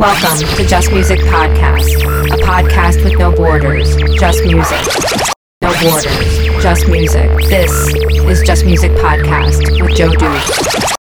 Welcome to Just Music Podcast, a podcast with no borders, just music. No borders, just music. This is Just Music Podcast with Joe Duke.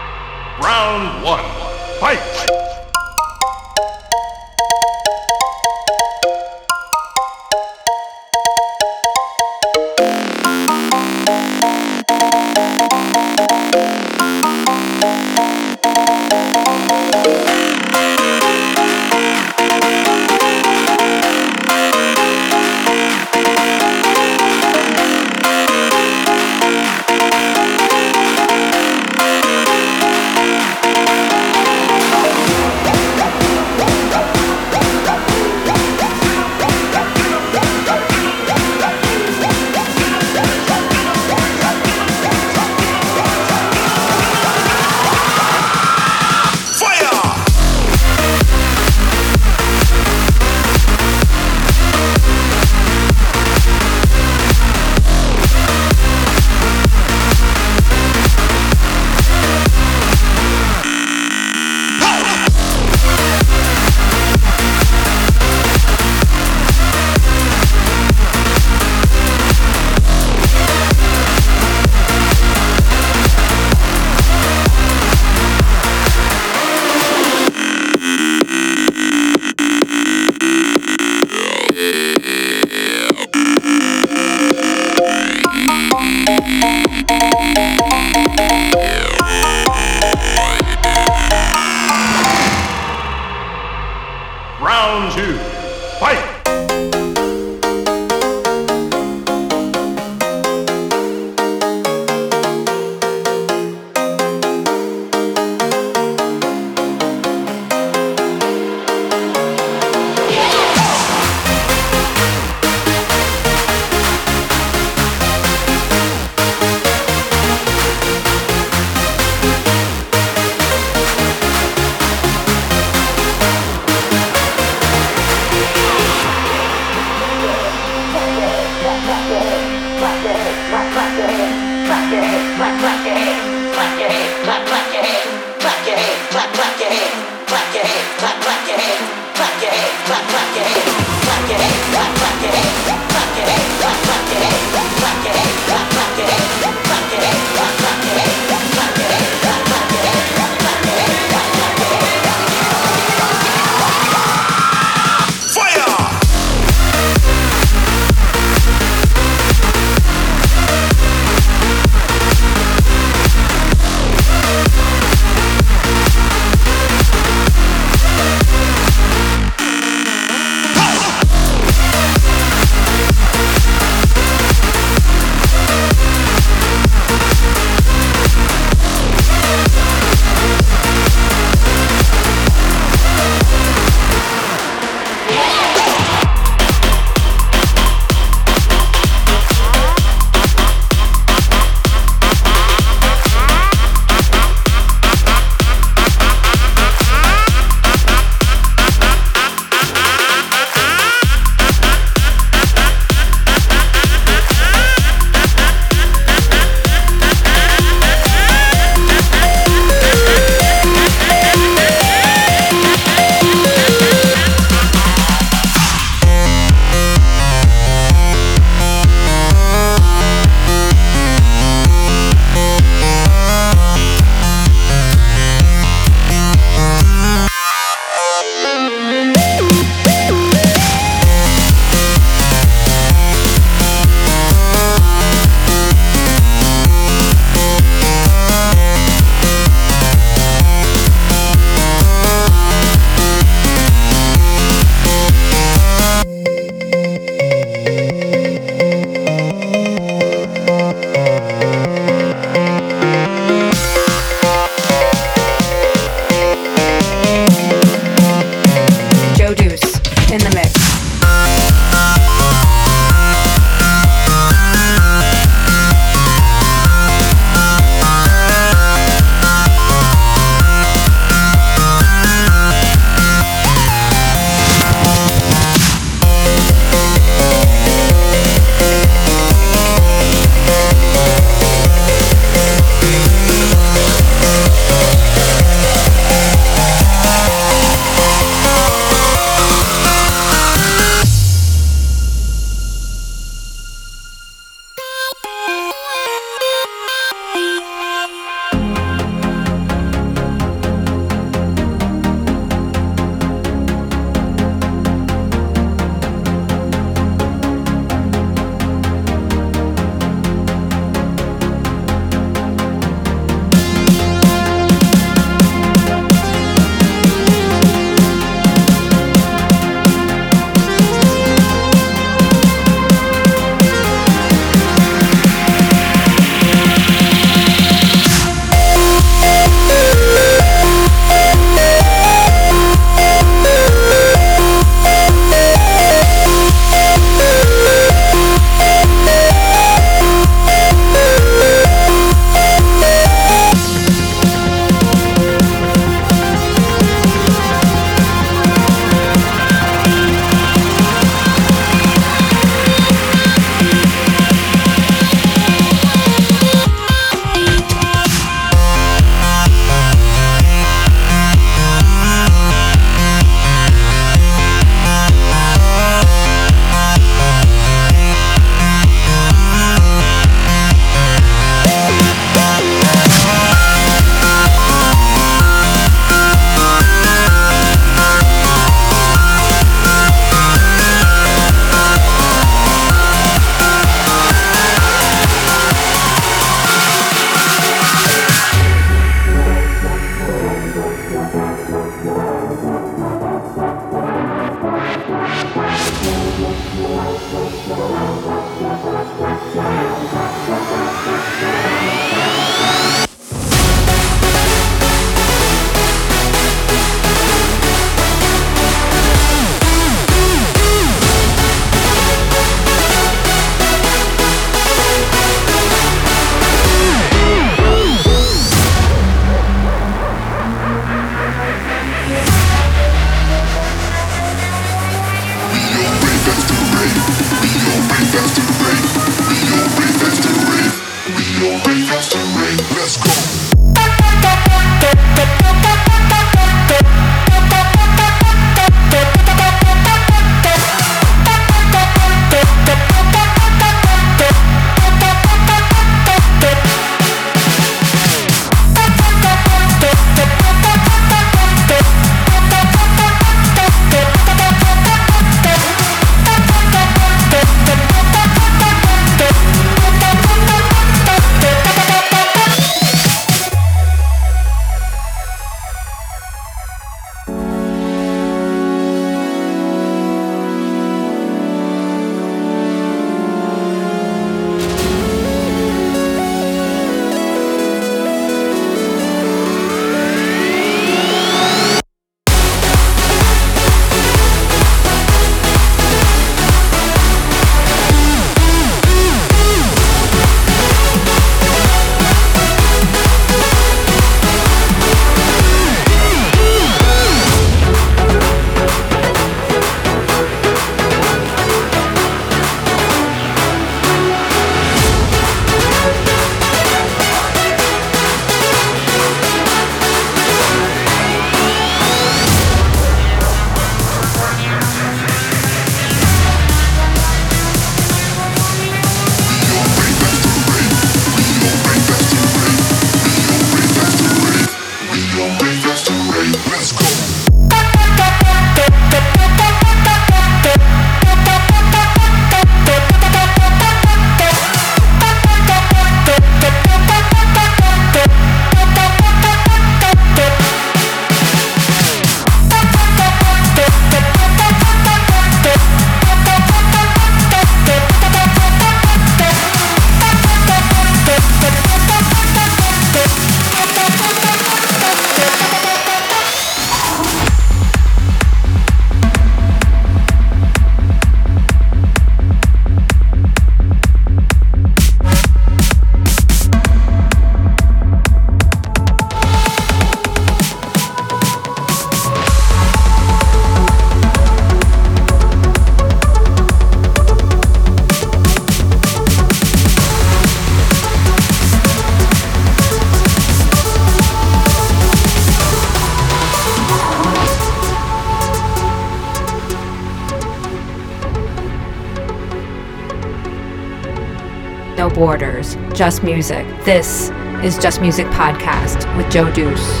Borders, just music. This is Just Music Podcast with Joe Deuce.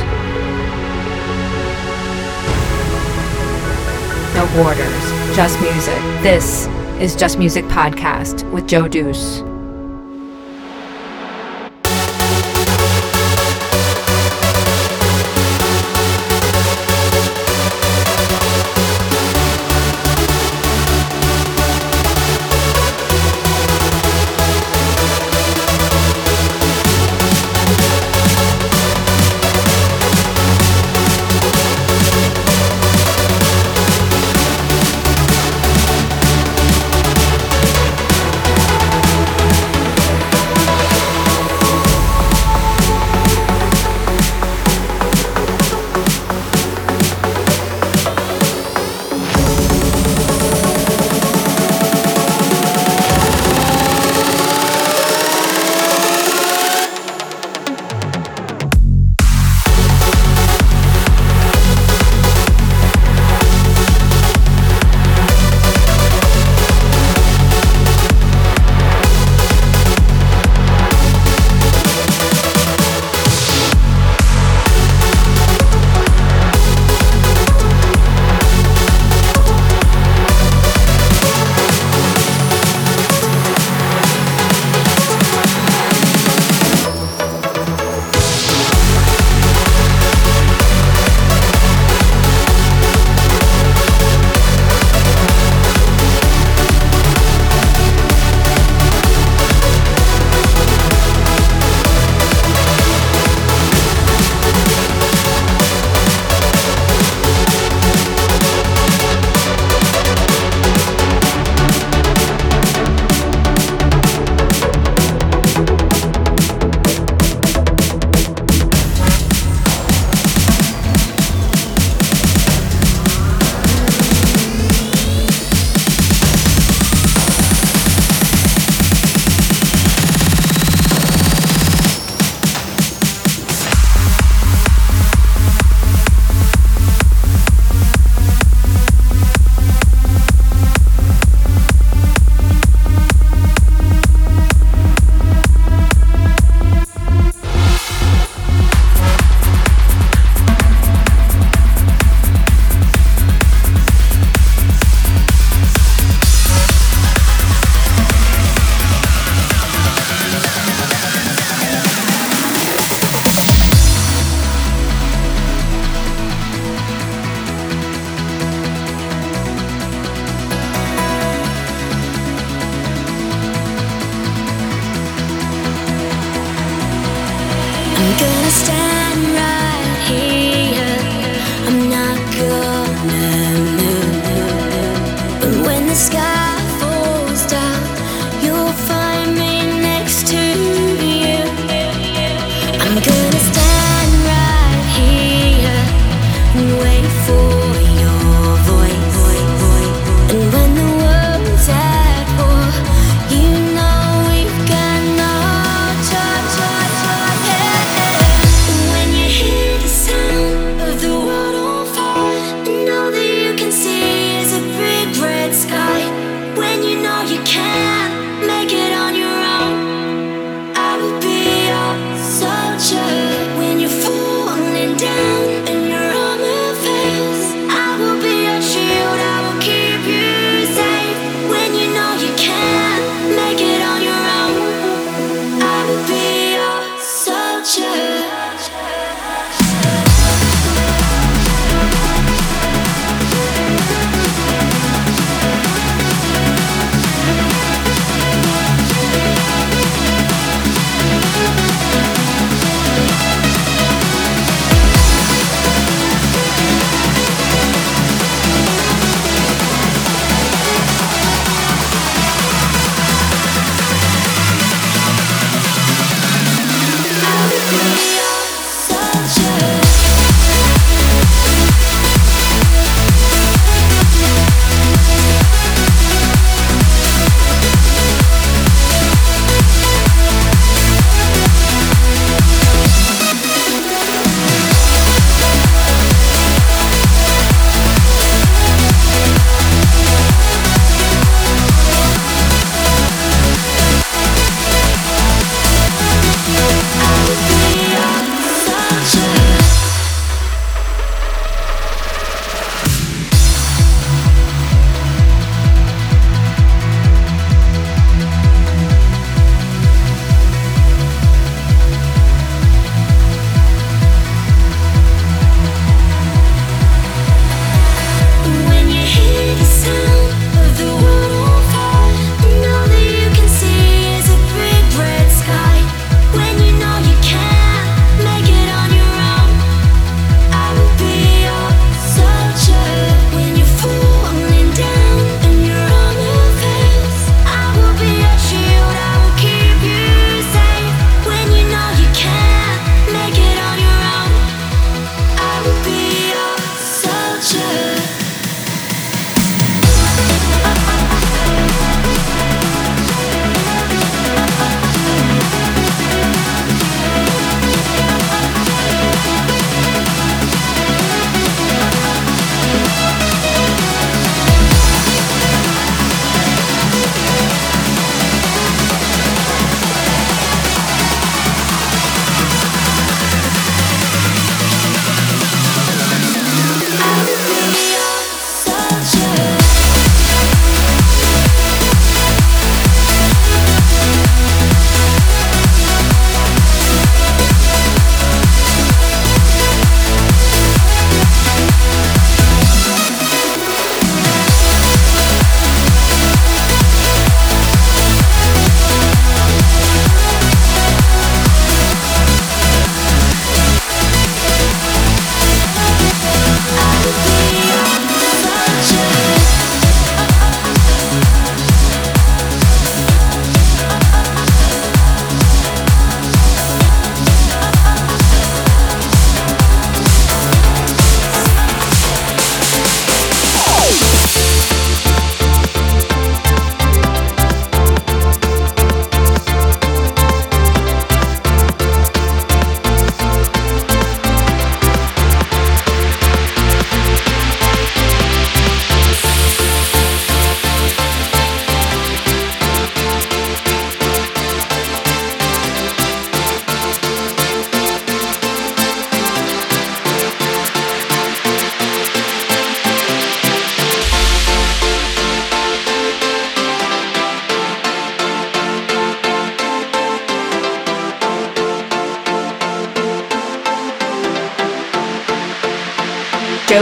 No borders, just music. This is Just Music Podcast with Joe Deuce.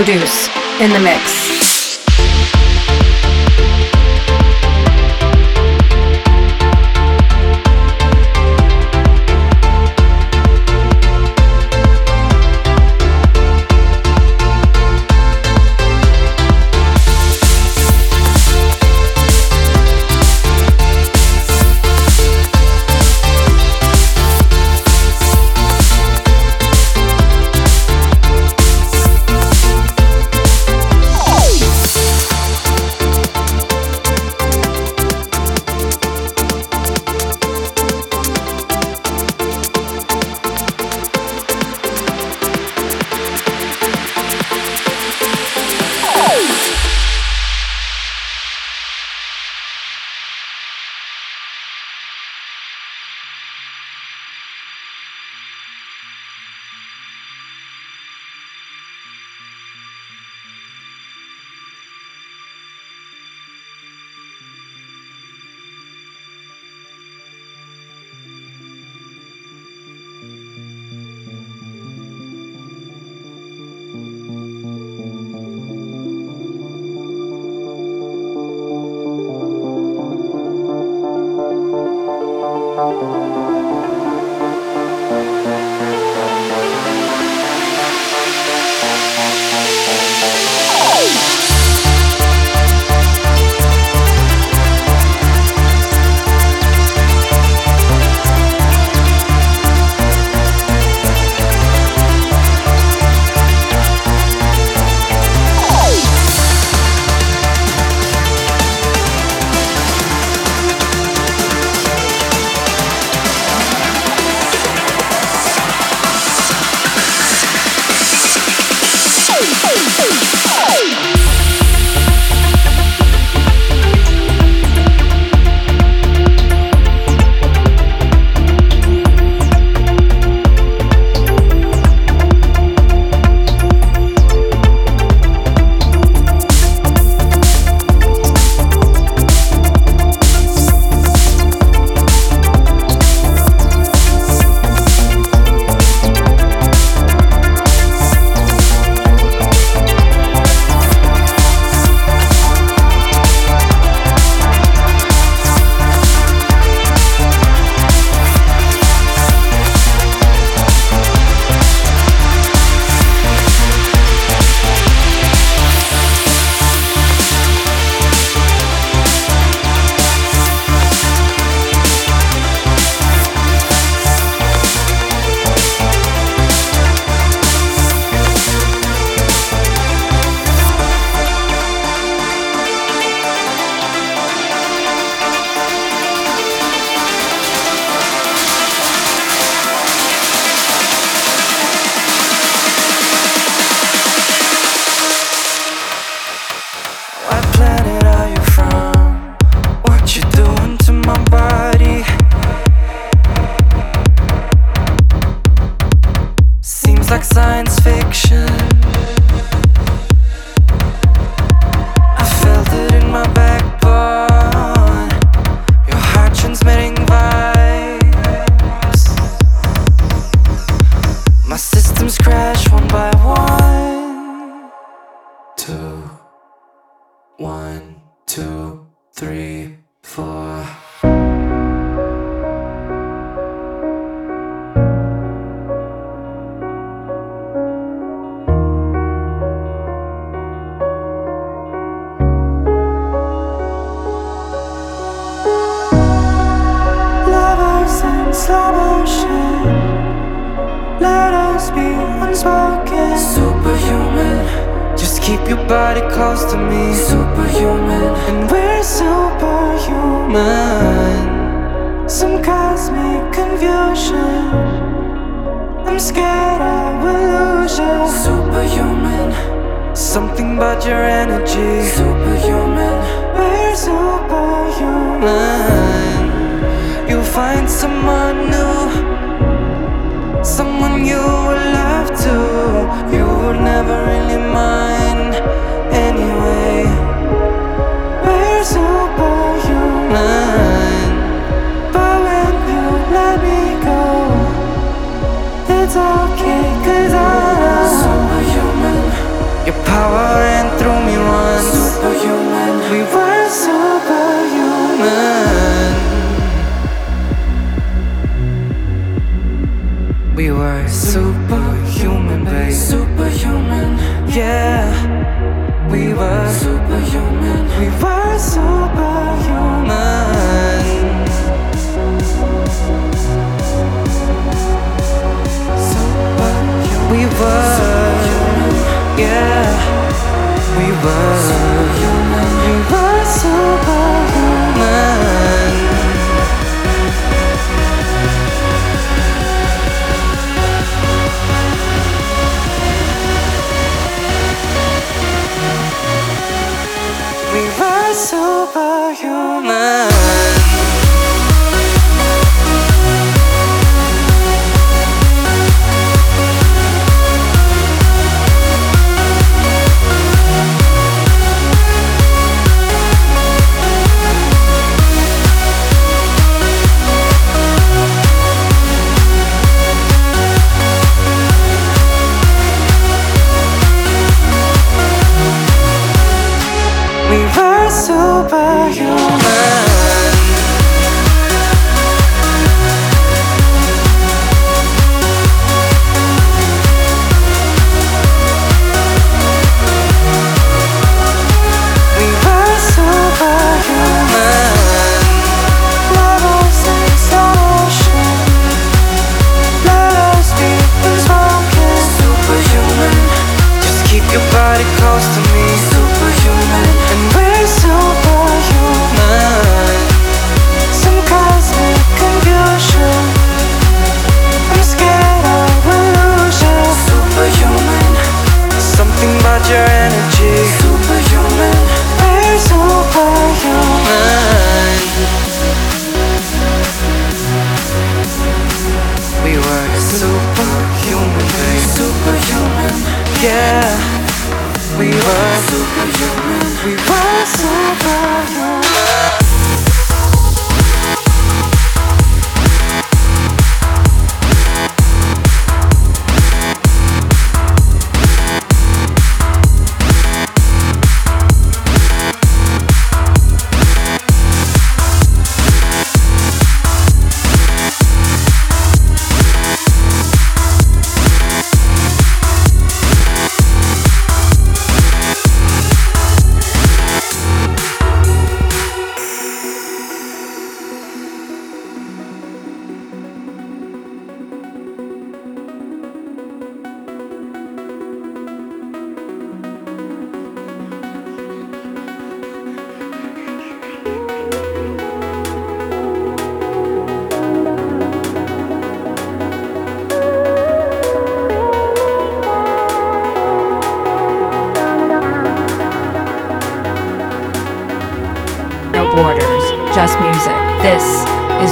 Joe Deuce in the mix. your body calls to me. Superhuman. And we're superhuman. Some cosmic confusion. I'm scared I will lose you Superhuman. Something about your energy. Superhuman. We're superhuman. You'll find someone new. Someone you will love to. You will never were, yeah, we were.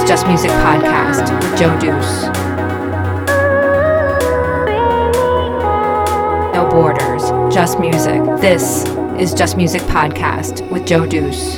Just Music Podcast with Joe Deuce. No borders, just music. This is Just Music Podcast with Joe Deuce.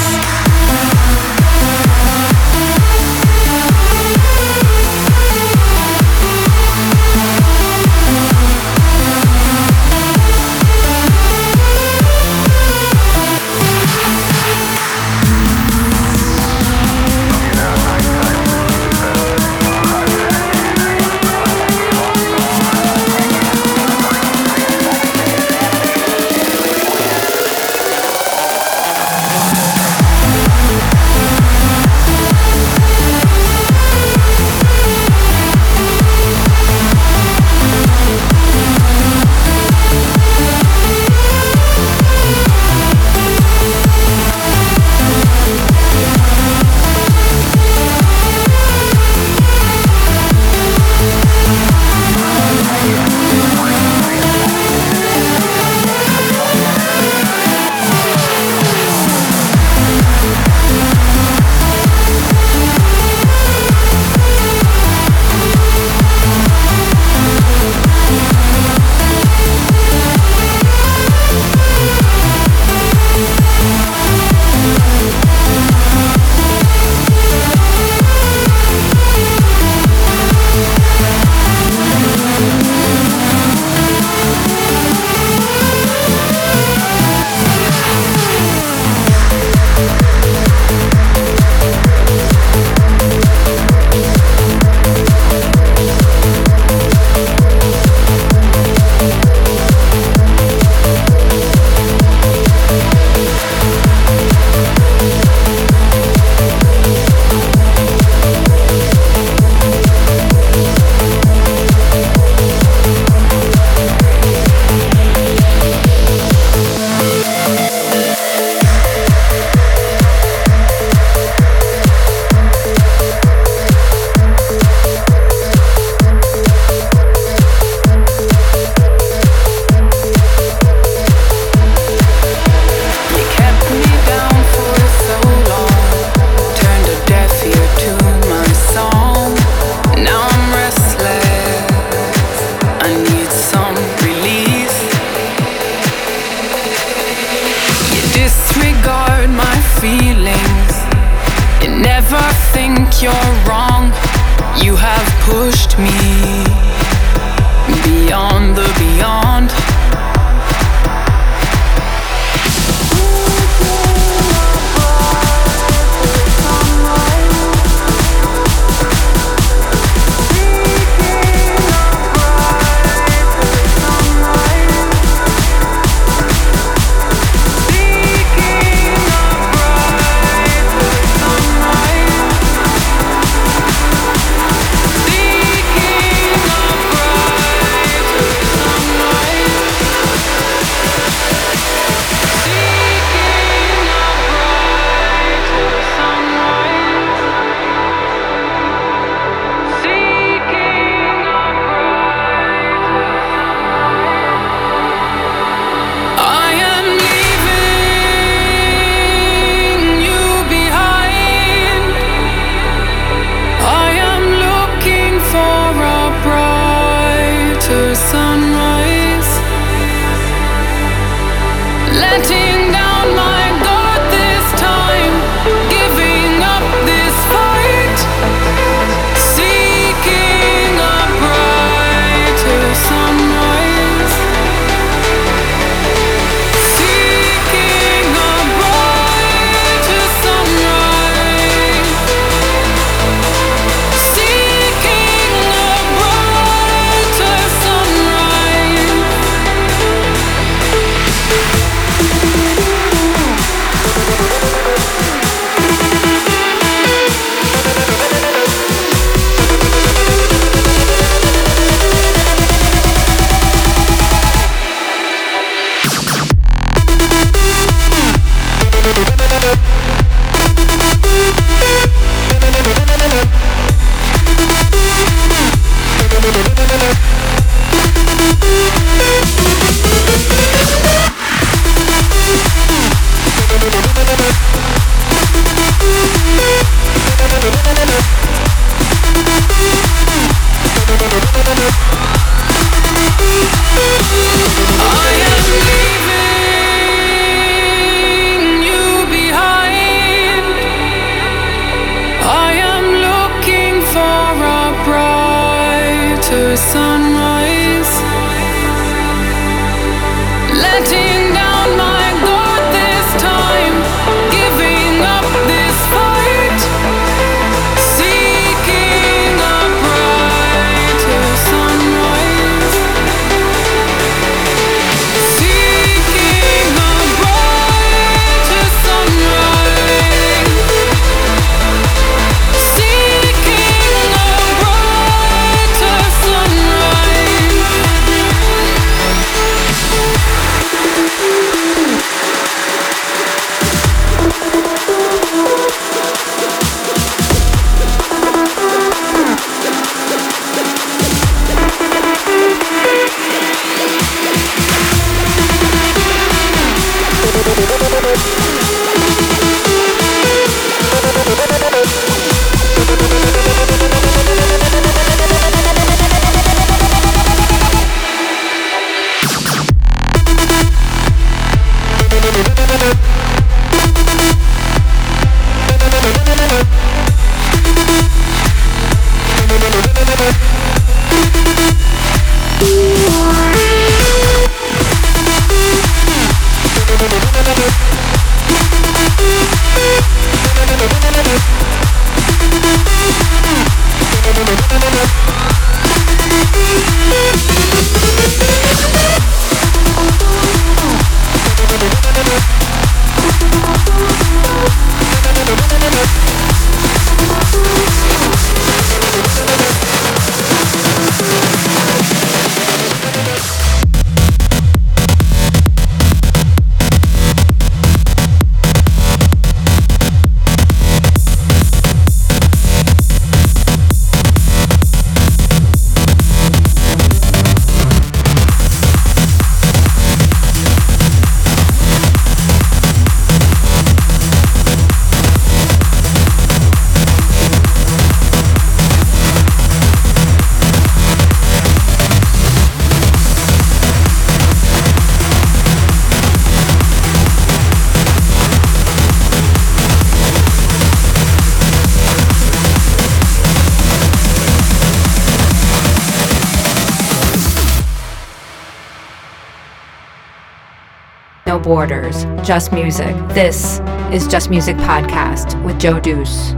borders, just music. This is Just Music Podcast with Joe Deuce.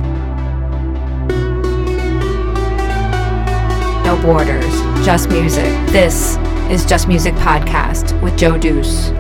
No borders, just music. This is Just Music Podcast with Joe Deuce.